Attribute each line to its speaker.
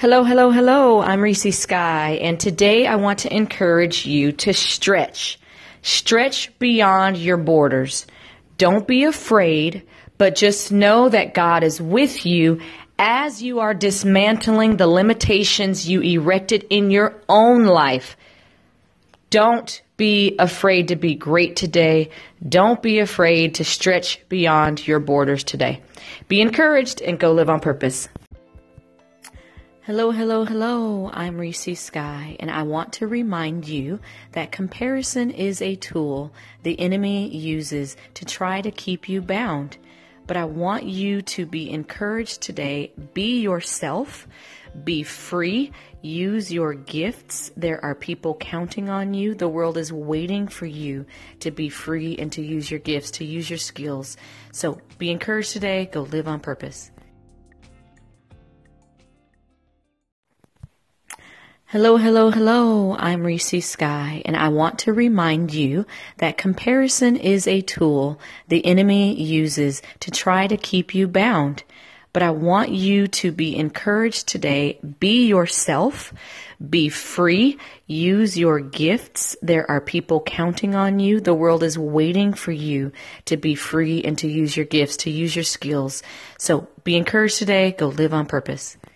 Speaker 1: Hello, hello, hello. I'm Reese Sky, and today I want to encourage you to stretch. Stretch beyond your borders. Don't be afraid, but just know that God is with you as you are dismantling the limitations you erected in your own life. Don't be afraid to be great today. Don't be afraid to stretch beyond your borders today. Be encouraged and go live on purpose. Hello, hello, hello. I'm Reese Sky, and I want to remind you that comparison is a tool the enemy uses to try to keep you bound. But I want you to be encouraged today. Be yourself. Be free. Use your gifts. There are people counting on you. The world is waiting for you to be free and to use your gifts, to use your skills. So be encouraged today. Go live on purpose. Hello, hello, hello. I'm Reese Sky, and I want to remind you that comparison is a tool the enemy uses to try to keep you bound. But I want you to be encouraged today. Be yourself. Be free. Use your gifts. There are people counting on you. The world is waiting for you to be free and to use your gifts, to use your skills. So be encouraged today. Go live on purpose.